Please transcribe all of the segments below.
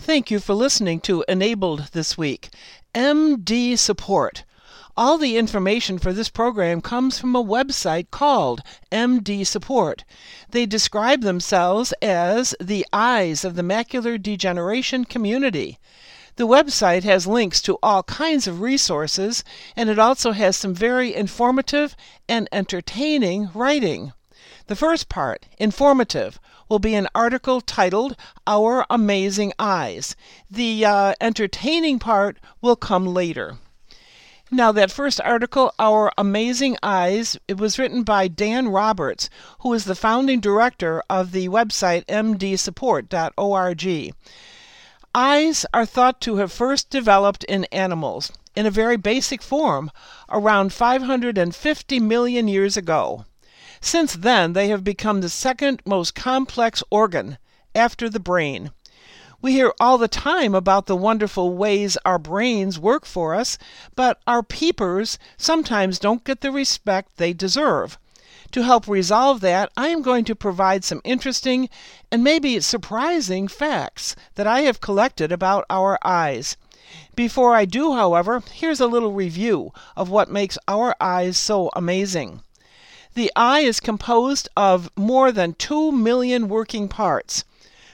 Thank you for listening to Enabled this week. MD Support. All the information for this program comes from a website called MD Support. They describe themselves as the eyes of the macular degeneration community. The website has links to all kinds of resources, and it also has some very informative and entertaining writing. The first part, informative, will be an article titled Our Amazing Eyes. The uh, entertaining part will come later. Now, that first article, Our Amazing Eyes, it was written by Dan Roberts, who is the founding director of the website mdsupport.org. Eyes are thought to have first developed in animals in a very basic form around 550 million years ago. Since then, they have become the second most complex organ after the brain. We hear all the time about the wonderful ways our brains work for us, but our peepers sometimes don't get the respect they deserve. To help resolve that, I am going to provide some interesting and maybe surprising facts that I have collected about our eyes. Before I do, however, here's a little review of what makes our eyes so amazing. The eye is composed of more than two million working parts.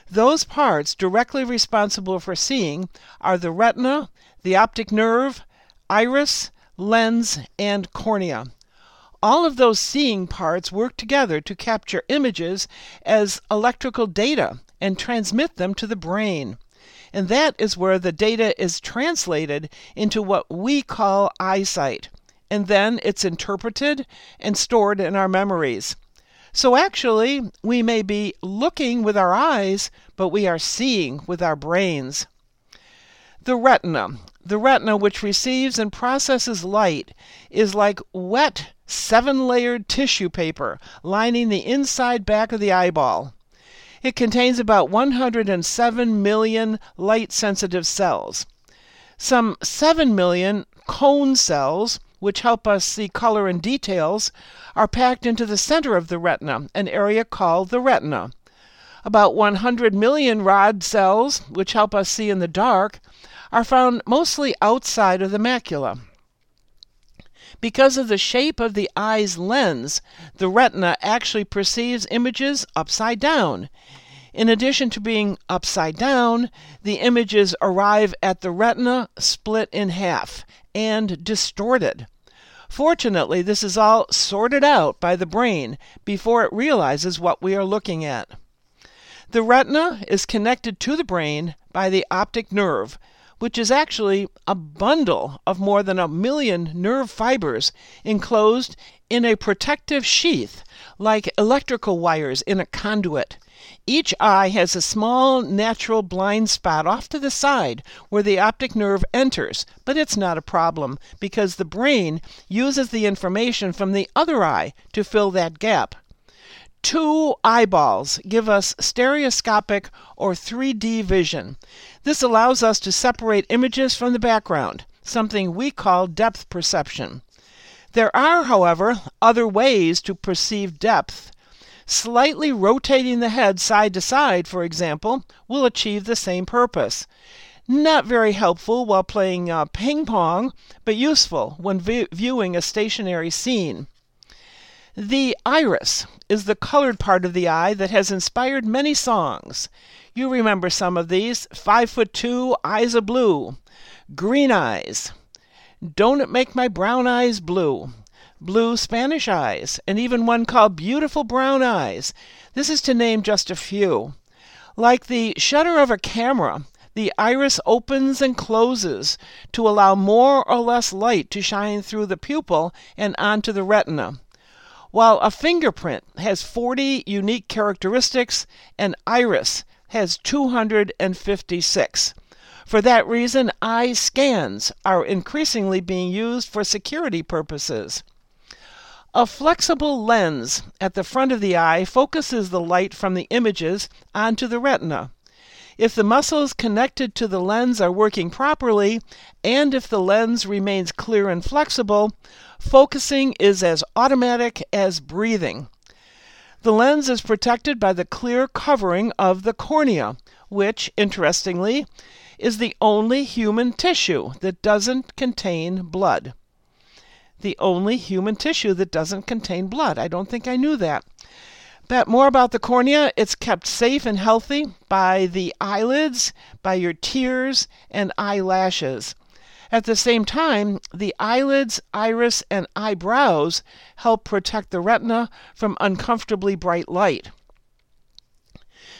Those parts directly responsible for seeing are the retina, the optic nerve, iris, lens, and cornea. All of those seeing parts work together to capture images as electrical data and transmit them to the brain. And that is where the data is translated into what we call eyesight. And then it's interpreted and stored in our memories. So actually, we may be looking with our eyes, but we are seeing with our brains. The retina, the retina which receives and processes light, is like wet seven layered tissue paper lining the inside back of the eyeball. It contains about 107 million light sensitive cells. Some 7 million cone cells, which help us see color and details, are packed into the center of the retina, an area called the retina. About 100 million rod cells, which help us see in the dark, are found mostly outside of the macula. Because of the shape of the eye's lens, the retina actually perceives images upside down. In addition to being upside down, the images arrive at the retina split in half and distorted. Fortunately, this is all sorted out by the brain before it realizes what we are looking at. The retina is connected to the brain by the optic nerve, which is actually a bundle of more than a million nerve fibers enclosed in a protective sheath like electrical wires in a conduit. Each eye has a small natural blind spot off to the side where the optic nerve enters, but it's not a problem because the brain uses the information from the other eye to fill that gap. Two eyeballs give us stereoscopic or 3D vision. This allows us to separate images from the background, something we call depth perception. There are, however, other ways to perceive depth. Slightly rotating the head side to side, for example, will achieve the same purpose. Not very helpful while playing uh, ping pong, but useful when vi- viewing a stationary scene. The iris is the colored part of the eye that has inspired many songs. You remember some of these Five Foot Two, Eyes of Blue, Green Eyes, Don't It Make My Brown Eyes Blue, Blue Spanish Eyes, and even one called Beautiful Brown Eyes. This is to name just a few. Like the shutter of a camera, the iris opens and closes to allow more or less light to shine through the pupil and onto the retina. While a fingerprint has 40 unique characteristics, an iris has 256. For that reason, eye scans are increasingly being used for security purposes. A flexible lens at the front of the eye focuses the light from the images onto the retina. If the muscles connected to the lens are working properly, and if the lens remains clear and flexible, focusing is as automatic as breathing. The lens is protected by the clear covering of the cornea, which, interestingly, is the only human tissue that doesn't contain blood. The only human tissue that doesn't contain blood. I don't think I knew that. But more about the cornea, it's kept safe and healthy by the eyelids, by your tears, and eyelashes. At the same time, the eyelids, iris, and eyebrows help protect the retina from uncomfortably bright light.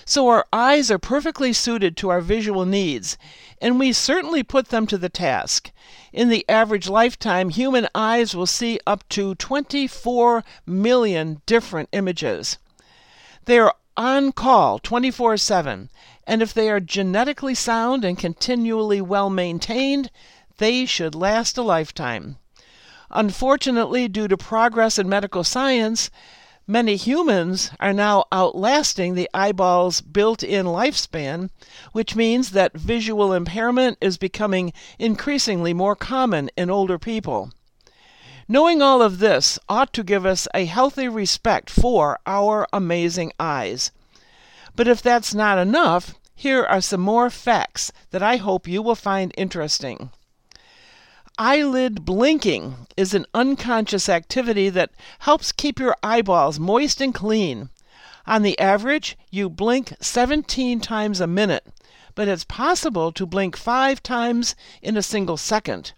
So our eyes are perfectly suited to our visual needs, and we certainly put them to the task. In the average lifetime, human eyes will see up to 24 million different images. They are on call 24 7, and if they are genetically sound and continually well maintained, they should last a lifetime. Unfortunately, due to progress in medical science, many humans are now outlasting the eyeball's built in lifespan, which means that visual impairment is becoming increasingly more common in older people. Knowing all of this ought to give us a healthy respect for our amazing eyes. But if that's not enough, here are some more facts that I hope you will find interesting. Eyelid blinking is an unconscious activity that helps keep your eyeballs moist and clean. On the average, you blink 17 times a minute, but it's possible to blink five times in a single second.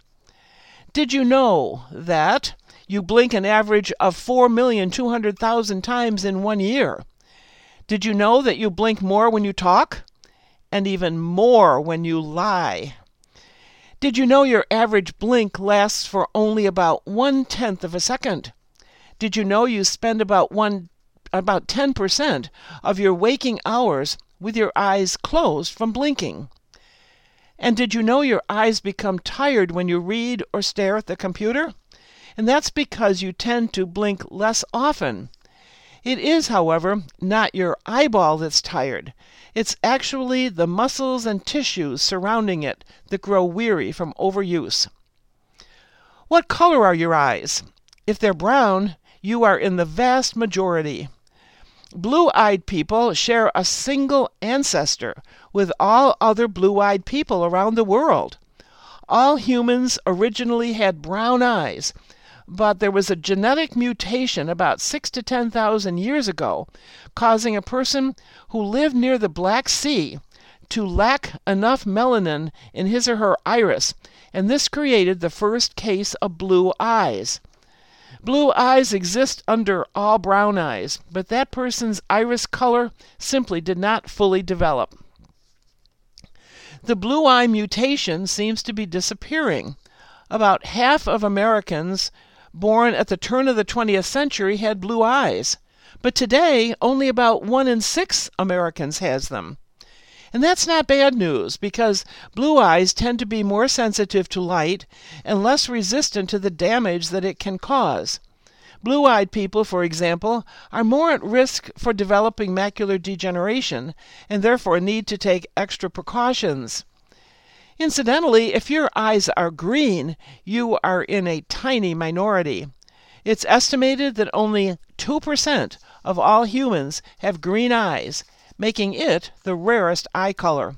Did you know that you blink an average of 4,200,000 times in one year? Did you know that you blink more when you talk? And even more when you lie. Did you know your average blink lasts for only about one tenth of a second? Did you know you spend about one about 10% of your waking hours with your eyes closed from blinking? And did you know your eyes become tired when you read or stare at the computer? And that's because you tend to blink less often. It is, however, not your eyeball that's tired. It's actually the muscles and tissues surrounding it that grow weary from overuse. What color are your eyes? If they're brown, you are in the vast majority. Blue eyed people share a single ancestor with all other blue eyed people around the world. All humans originally had brown eyes, but there was a genetic mutation about six to ten thousand years ago, causing a person who lived near the Black Sea to lack enough melanin in his or her iris, and this created the first case of blue eyes. Blue eyes exist under all brown eyes, but that person's iris color simply did not fully develop. The blue eye mutation seems to be disappearing. About half of Americans born at the turn of the 20th century had blue eyes, but today only about one in six Americans has them. And that's not bad news because blue eyes tend to be more sensitive to light and less resistant to the damage that it can cause. Blue eyed people, for example, are more at risk for developing macular degeneration and therefore need to take extra precautions. Incidentally, if your eyes are green, you are in a tiny minority. It's estimated that only 2% of all humans have green eyes, making it the rarest eye color.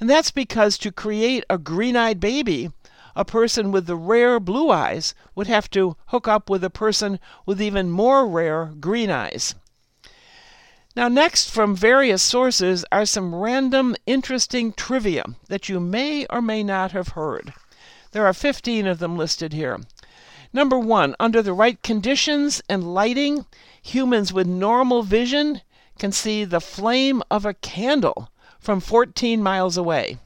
And that's because to create a green eyed baby, a person with the rare blue eyes would have to hook up with a person with even more rare green eyes. Now, next, from various sources, are some random interesting trivia that you may or may not have heard. There are 15 of them listed here. Number one, under the right conditions and lighting, humans with normal vision can see the flame of a candle from 14 miles away.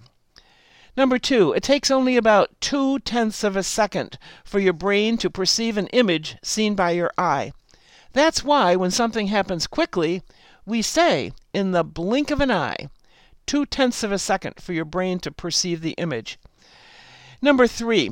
Number two, it takes only about two tenths of a second for your brain to perceive an image seen by your eye. That's why, when something happens quickly, we say in the blink of an eye, two tenths of a second for your brain to perceive the image. Number three,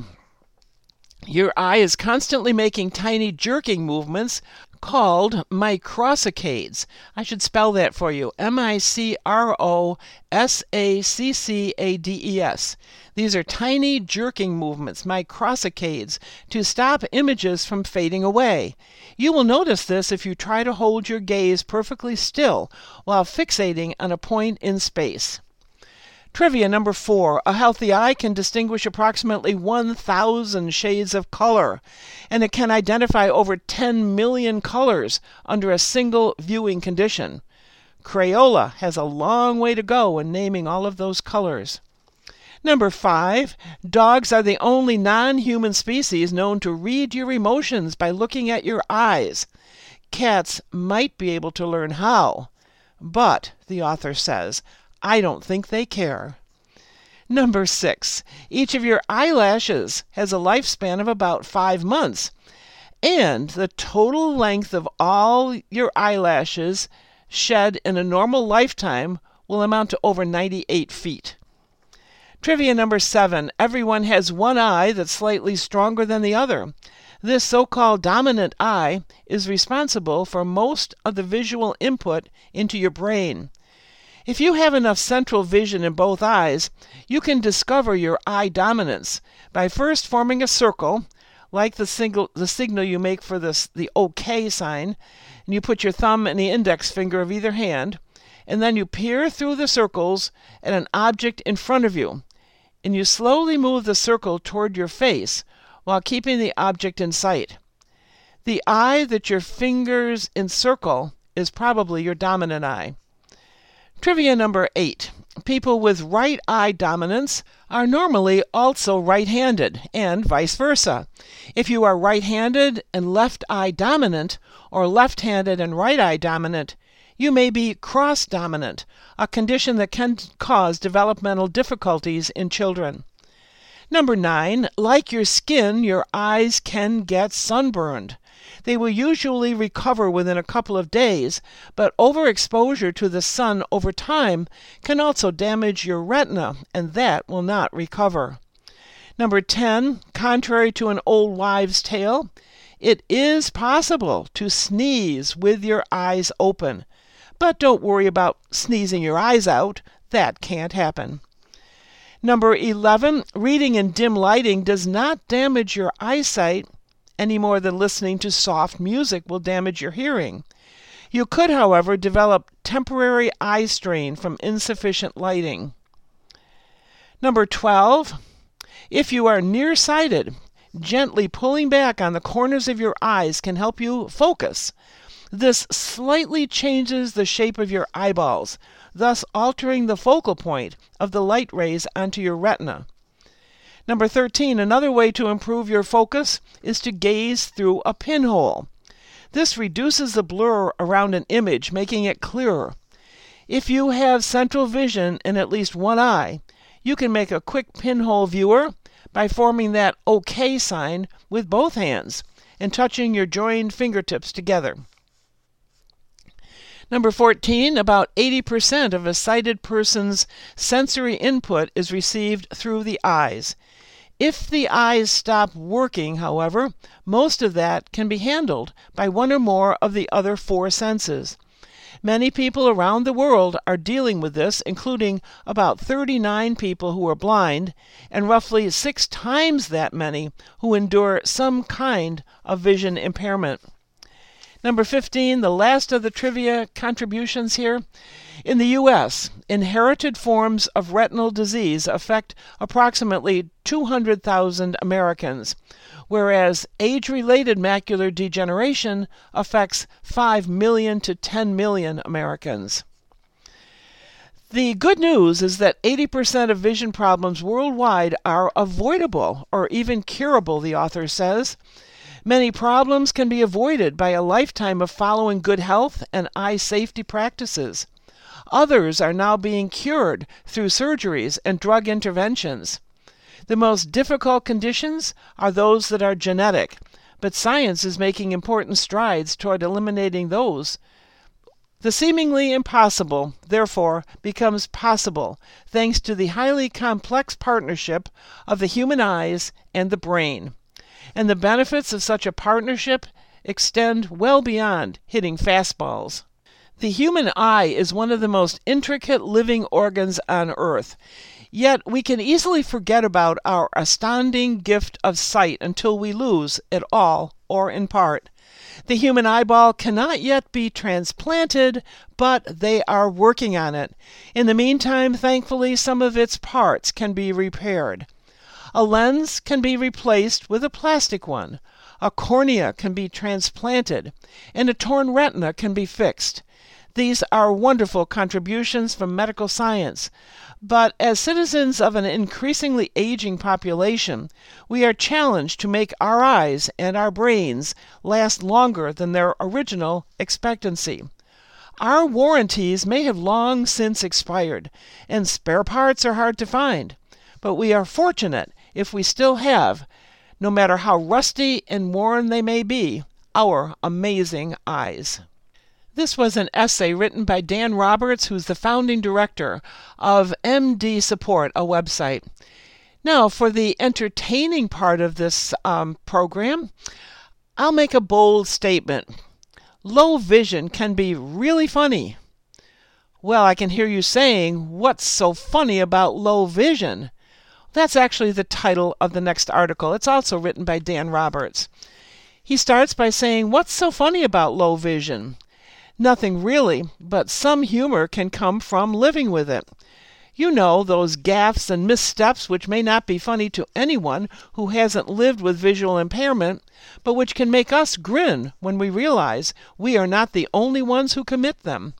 your eye is constantly making tiny jerking movements called microsaccades. I should spell that for you M I C R O S A C C A D E S. These are tiny jerking movements, microsaccades, to stop images from fading away. You will notice this if you try to hold your gaze perfectly still while fixating on a point in space. Trivia number four A healthy eye can distinguish approximately 1,000 shades of color, and it can identify over 10 million colors under a single viewing condition. Crayola has a long way to go in naming all of those colors. Number five, dogs are the only non human species known to read your emotions by looking at your eyes. Cats might be able to learn how, but, the author says, I don't think they care. Number six, each of your eyelashes has a lifespan of about five months, and the total length of all your eyelashes shed in a normal lifetime will amount to over 98 feet. Trivia number seven everyone has one eye that's slightly stronger than the other. This so called dominant eye is responsible for most of the visual input into your brain. If you have enough central vision in both eyes, you can discover your eye dominance by first forming a circle, like the, single, the signal you make for this, the OK sign, and you put your thumb and the index finger of either hand, and then you peer through the circles at an object in front of you, and you slowly move the circle toward your face while keeping the object in sight. The eye that your fingers encircle is probably your dominant eye. Trivia number eight. People with right eye dominance are normally also right handed, and vice versa. If you are right handed and left eye dominant, or left handed and right eye dominant, you may be cross dominant, a condition that can cause developmental difficulties in children. Number nine, like your skin, your eyes can get sunburned. They will usually recover within a couple of days, but overexposure to the sun over time can also damage your retina, and that will not recover. Number 10, contrary to an old wives' tale, it is possible to sneeze with your eyes open. But don't worry about sneezing your eyes out, that can't happen. Number 11, reading in dim lighting does not damage your eyesight any more than listening to soft music will damage your hearing. You could, however, develop temporary eye strain from insufficient lighting. Number 12. If you are nearsighted, gently pulling back on the corners of your eyes can help you focus. This slightly changes the shape of your eyeballs, thus altering the focal point of the light rays onto your retina. Number 13, another way to improve your focus is to gaze through a pinhole. This reduces the blur around an image, making it clearer. If you have central vision in at least one eye, you can make a quick pinhole viewer by forming that OK sign with both hands and touching your joined fingertips together. Number 14, about 80% of a sighted person's sensory input is received through the eyes. If the eyes stop working, however, most of that can be handled by one or more of the other four senses. Many people around the world are dealing with this, including about 39 people who are blind, and roughly six times that many who endure some kind of vision impairment. Number 15, the last of the trivia contributions here. In the U.S., inherited forms of retinal disease affect approximately 200,000 Americans, whereas age related macular degeneration affects 5 million to 10 million Americans. The good news is that 80% of vision problems worldwide are avoidable or even curable, the author says. Many problems can be avoided by a lifetime of following good health and eye safety practices. Others are now being cured through surgeries and drug interventions. The most difficult conditions are those that are genetic, but science is making important strides toward eliminating those. The seemingly impossible, therefore, becomes possible thanks to the highly complex partnership of the human eyes and the brain and the benefits of such a partnership extend well beyond hitting fastballs. The human eye is one of the most intricate living organs on earth. Yet we can easily forget about our astounding gift of sight until we lose it all or in part. The human eyeball cannot yet be transplanted, but they are working on it. In the meantime, thankfully, some of its parts can be repaired. A lens can be replaced with a plastic one, a cornea can be transplanted, and a torn retina can be fixed. These are wonderful contributions from medical science. But as citizens of an increasingly aging population, we are challenged to make our eyes and our brains last longer than their original expectancy. Our warranties may have long since expired, and spare parts are hard to find, but we are fortunate if we still have, no matter how rusty and worn they may be, our amazing eyes. This was an essay written by Dan Roberts, who's the founding director of MD Support, a website. Now, for the entertaining part of this um, program, I'll make a bold statement. Low vision can be really funny. Well, I can hear you saying, What's so funny about low vision? That's actually the title of the next article. It's also written by Dan Roberts. He starts by saying, What's so funny about low vision? Nothing really, but some humor can come from living with it. You know, those gaffes and missteps which may not be funny to anyone who hasn't lived with visual impairment, but which can make us grin when we realize we are not the only ones who commit them.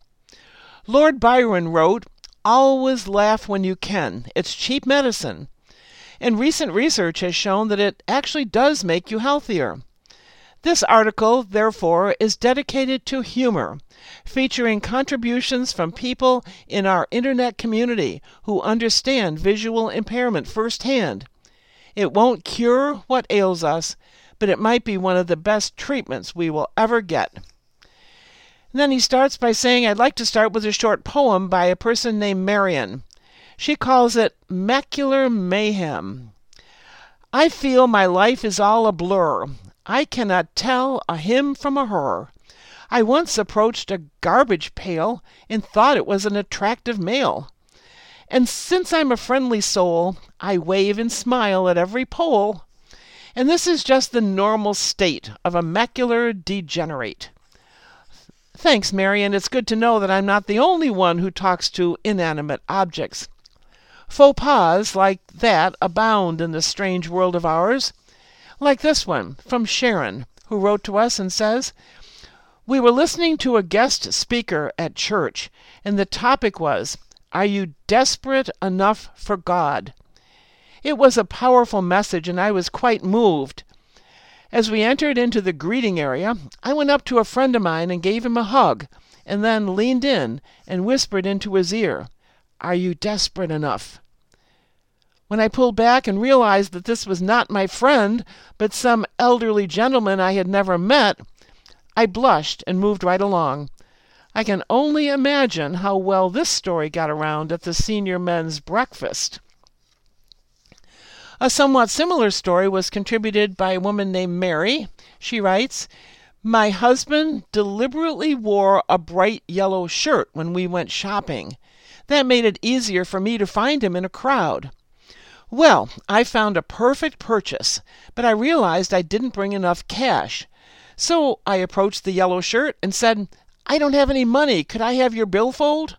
Lord Byron wrote, Always laugh when you can. It's cheap medicine. And recent research has shown that it actually does make you healthier. This article, therefore, is dedicated to humor, featuring contributions from people in our internet community who understand visual impairment firsthand. It won't cure what ails us, but it might be one of the best treatments we will ever get. And then he starts by saying, I'd like to start with a short poem by a person named Marion. She calls it Macular Mayhem. I feel my life is all a blur. I cannot tell a him from a her. I once approached a garbage pail and thought it was an attractive male. And since I'm a friendly soul, I wave and smile at every pole. And this is just the normal state of a macular degenerate. Thanks, Marion. It's good to know that I'm not the only one who talks to inanimate objects. Faux pas like that abound in this strange world of ours. Like this one from Sharon, who wrote to us and says, We were listening to a guest speaker at church, and the topic was, Are you desperate enough for God? It was a powerful message, and I was quite moved. As we entered into the greeting area, I went up to a friend of mine and gave him a hug, and then leaned in and whispered into his ear, Are you desperate enough? When I pulled back and realized that this was not my friend, but some elderly gentleman I had never met, I blushed and moved right along. I can only imagine how well this story got around at the senior men's breakfast. A somewhat similar story was contributed by a woman named Mary. She writes, My husband deliberately wore a bright yellow shirt when we went shopping. That made it easier for me to find him in a crowd. Well, I found a perfect purchase, but I realized I didn't bring enough cash. So I approached the yellow shirt and said, I don't have any money. Could I have your billfold?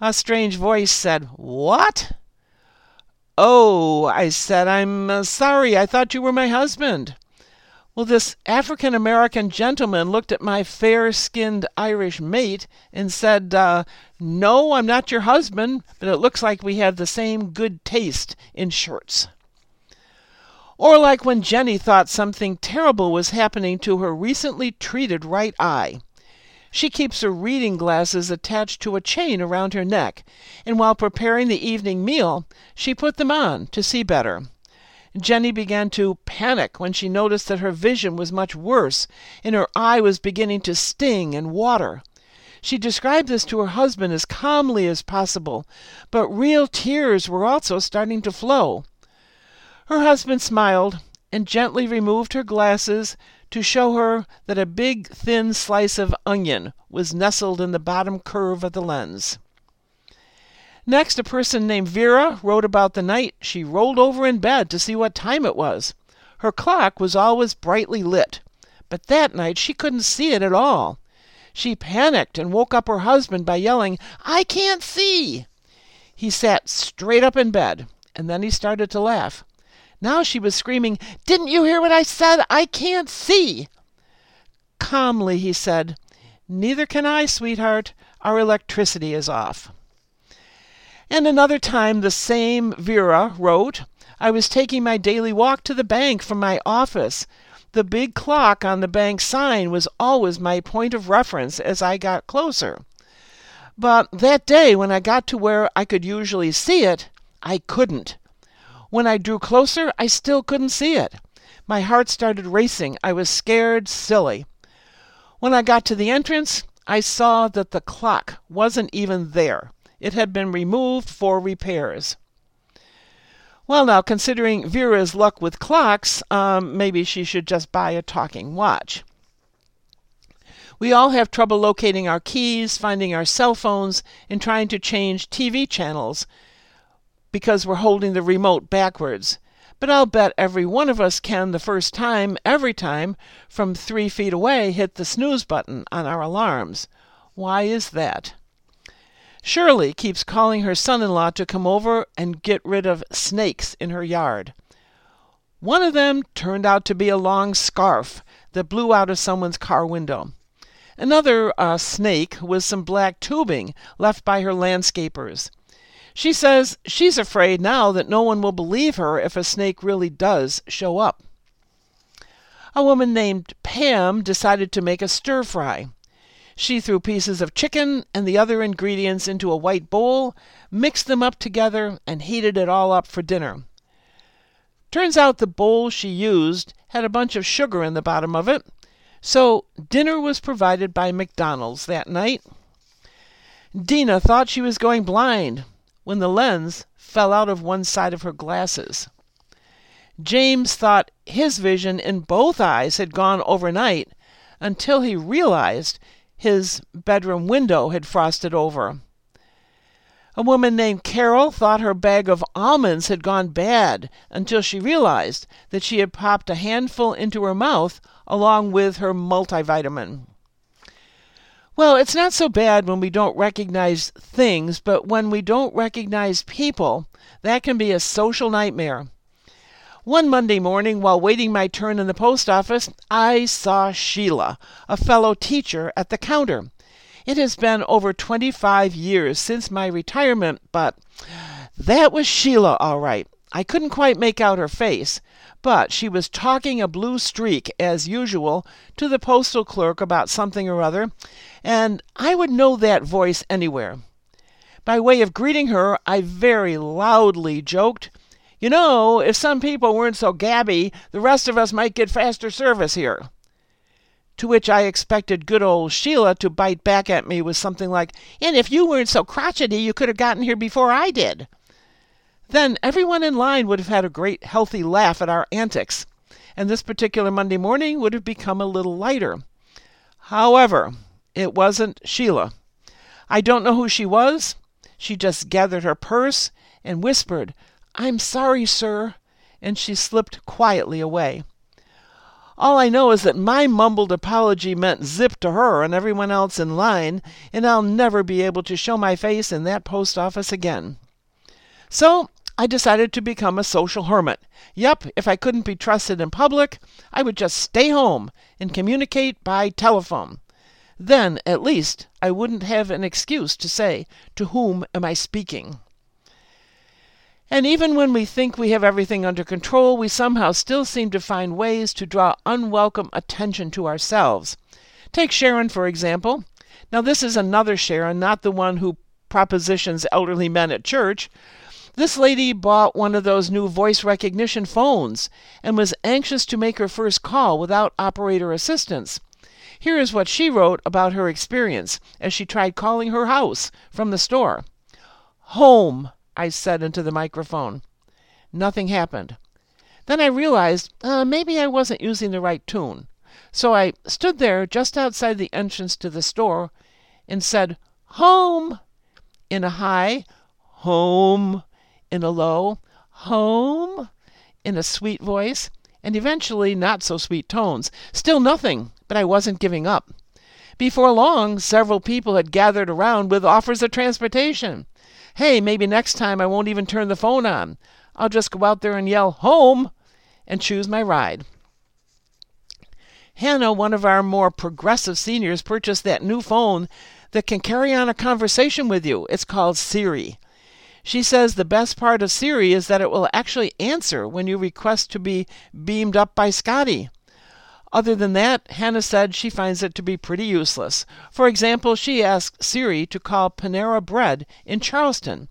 A strange voice said, What? Oh, I said, I'm uh, sorry. I thought you were my husband. Well, this African American gentleman looked at my fair skinned Irish mate and said, uh, No, I'm not your husband, but it looks like we have the same good taste in shirts. Or like when Jenny thought something terrible was happening to her recently treated right eye. She keeps her reading glasses attached to a chain around her neck, and while preparing the evening meal, she put them on to see better. Jenny began to panic when she noticed that her vision was much worse and her eye was beginning to sting and water. She described this to her husband as calmly as possible, but real tears were also starting to flow. Her husband smiled and gently removed her glasses to show her that a big thin slice of onion was nestled in the bottom curve of the lens. Next, a person named Vera wrote about the night she rolled over in bed to see what time it was. Her clock was always brightly lit, but that night she couldn't see it at all. She panicked and woke up her husband by yelling, I can't see. He sat straight up in bed, and then he started to laugh. Now she was screaming, Didn't you hear what I said? I can't see. Calmly he said, Neither can I, sweetheart. Our electricity is off. And another time the same Vera wrote, I was taking my daily walk to the bank from my office. The big clock on the bank sign was always my point of reference as I got closer. But that day, when I got to where I could usually see it, I couldn't. When I drew closer, I still couldn't see it. My heart started racing. I was scared silly. When I got to the entrance, I saw that the clock wasn't even there. It had been removed for repairs. Well, now, considering Vera's luck with clocks, um, maybe she should just buy a talking watch. We all have trouble locating our keys, finding our cell phones, and trying to change TV channels because we're holding the remote backwards. But I'll bet every one of us can the first time, every time, from three feet away, hit the snooze button on our alarms. Why is that? Shirley keeps calling her son in law to come over and get rid of snakes in her yard. One of them turned out to be a long scarf that blew out of someone's car window. Another uh, snake was some black tubing left by her landscapers. She says she's afraid now that no one will believe her if a snake really does show up. A woman named Pam decided to make a stir fry. She threw pieces of chicken and the other ingredients into a white bowl, mixed them up together, and heated it all up for dinner. Turns out the bowl she used had a bunch of sugar in the bottom of it, so dinner was provided by McDonald's that night. Dina thought she was going blind when the lens fell out of one side of her glasses. James thought his vision in both eyes had gone overnight until he realized his bedroom window had frosted over. A woman named Carol thought her bag of almonds had gone bad until she realized that she had popped a handful into her mouth along with her multivitamin. Well, it's not so bad when we don't recognize things, but when we don't recognize people, that can be a social nightmare. One Monday morning, while waiting my turn in the post office, I saw Sheila, a fellow teacher, at the counter. It has been over 25 years since my retirement, but that was Sheila, all right. I couldn't quite make out her face, but she was talking a blue streak, as usual, to the postal clerk about something or other, and I would know that voice anywhere. By way of greeting her, I very loudly joked, you know, if some people weren't so gabby, the rest of us might get faster service here. To which I expected good old Sheila to bite back at me with something like, And if you weren't so crotchety, you could have gotten here before I did. Then everyone in line would have had a great healthy laugh at our antics, and this particular Monday morning would have become a little lighter. However, it wasn't Sheila. I don't know who she was. She just gathered her purse and whispered, I'm sorry, sir, and she slipped quietly away. All I know is that my mumbled apology meant zip to her and everyone else in line, and I'll never be able to show my face in that post office again. So I decided to become a social hermit. Yup, if I couldn't be trusted in public, I would just stay home and communicate by telephone. Then, at least, I wouldn't have an excuse to say, To whom am I speaking? And even when we think we have everything under control, we somehow still seem to find ways to draw unwelcome attention to ourselves. Take Sharon, for example. Now, this is another Sharon, not the one who propositions elderly men at church. This lady bought one of those new voice recognition phones and was anxious to make her first call without operator assistance. Here is what she wrote about her experience as she tried calling her house from the store Home. I said into the microphone. Nothing happened. Then I realized uh, maybe I wasn't using the right tune. So I stood there just outside the entrance to the store and said, Home! in a high, home in a low, home in a sweet voice, and eventually not so sweet tones. Still nothing, but I wasn't giving up. Before long, several people had gathered around with offers of transportation. Hey, maybe next time I won't even turn the phone on. I'll just go out there and yell, Home! and choose my ride. Hannah, one of our more progressive seniors, purchased that new phone that can carry on a conversation with you. It's called Siri. She says the best part of Siri is that it will actually answer when you request to be beamed up by Scotty. Other than that, Hannah said she finds it to be pretty useless. For example, she asked Siri to call Panera Bread in Charleston.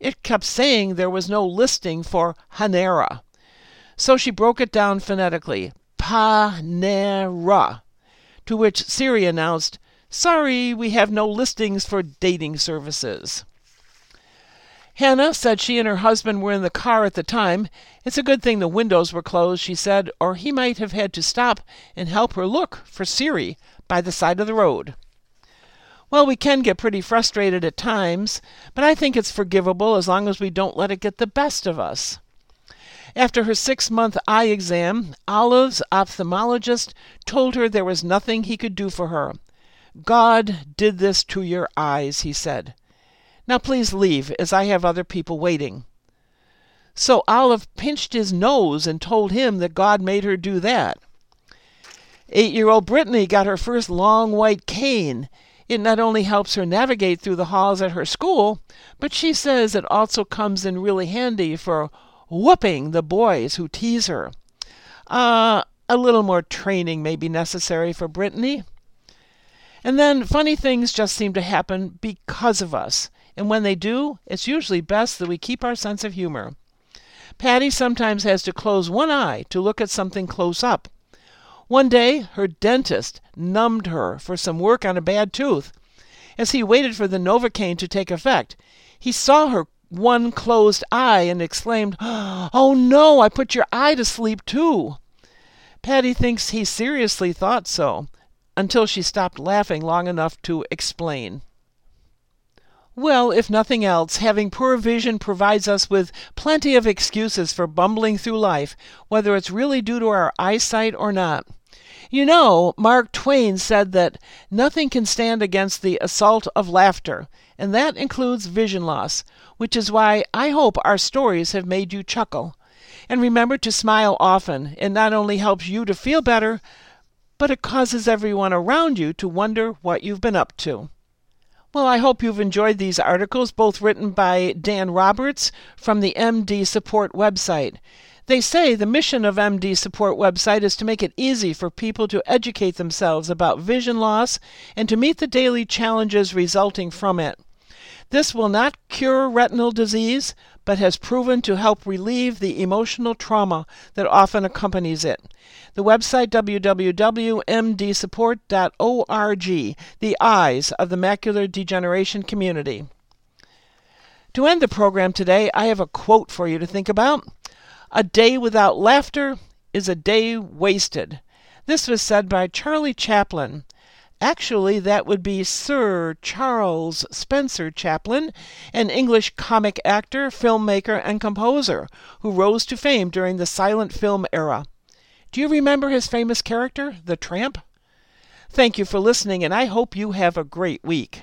It kept saying there was no listing for Hanera. So she broke it down phonetically Panera, to which Siri announced, Sorry, we have no listings for dating services. Hannah said she and her husband were in the car at the time. It's a good thing the windows were closed, she said, or he might have had to stop and help her look for Siri by the side of the road. Well, we can get pretty frustrated at times, but I think it's forgivable as long as we don't let it get the best of us. After her six month eye exam, Olive's ophthalmologist told her there was nothing he could do for her. God did this to your eyes, he said. Now please leave, as I have other people waiting. So Olive pinched his nose and told him that God made her do that. Eight year old Brittany got her first long white cane. It not only helps her navigate through the halls at her school, but she says it also comes in really handy for whooping the boys who tease her. Uh, a little more training may be necessary for Brittany. And then funny things just seem to happen because of us, and when they do, it's usually best that we keep our sense of humor. Patty sometimes has to close one eye to look at something close up. One day, her dentist numbed her for some work on a bad tooth. As he waited for the Novocaine to take effect, he saw her one closed eye and exclaimed, Oh no, I put your eye to sleep too. Patty thinks he seriously thought so, until she stopped laughing long enough to explain. Well, if nothing else, having poor vision provides us with plenty of excuses for bumbling through life, whether it's really due to our eyesight or not. You know, Mark Twain said that nothing can stand against the assault of laughter, and that includes vision loss, which is why I hope our stories have made you chuckle. And remember to smile often. It not only helps you to feel better, but it causes everyone around you to wonder what you've been up to. Well, I hope you've enjoyed these articles, both written by Dan Roberts from the MD Support website. They say the mission of MD Support website is to make it easy for people to educate themselves about vision loss and to meet the daily challenges resulting from it. This will not cure retinal disease, but has proven to help relieve the emotional trauma that often accompanies it. The website www.mdsupport.org, the eyes of the macular degeneration community. To end the program today, I have a quote for you to think about. A day without laughter is a day wasted. This was said by Charlie Chaplin. Actually, that would be Sir Charles Spencer Chaplin, an English comic actor, filmmaker, and composer who rose to fame during the silent film era. Do you remember his famous character, the tramp? Thank you for listening, and I hope you have a great week.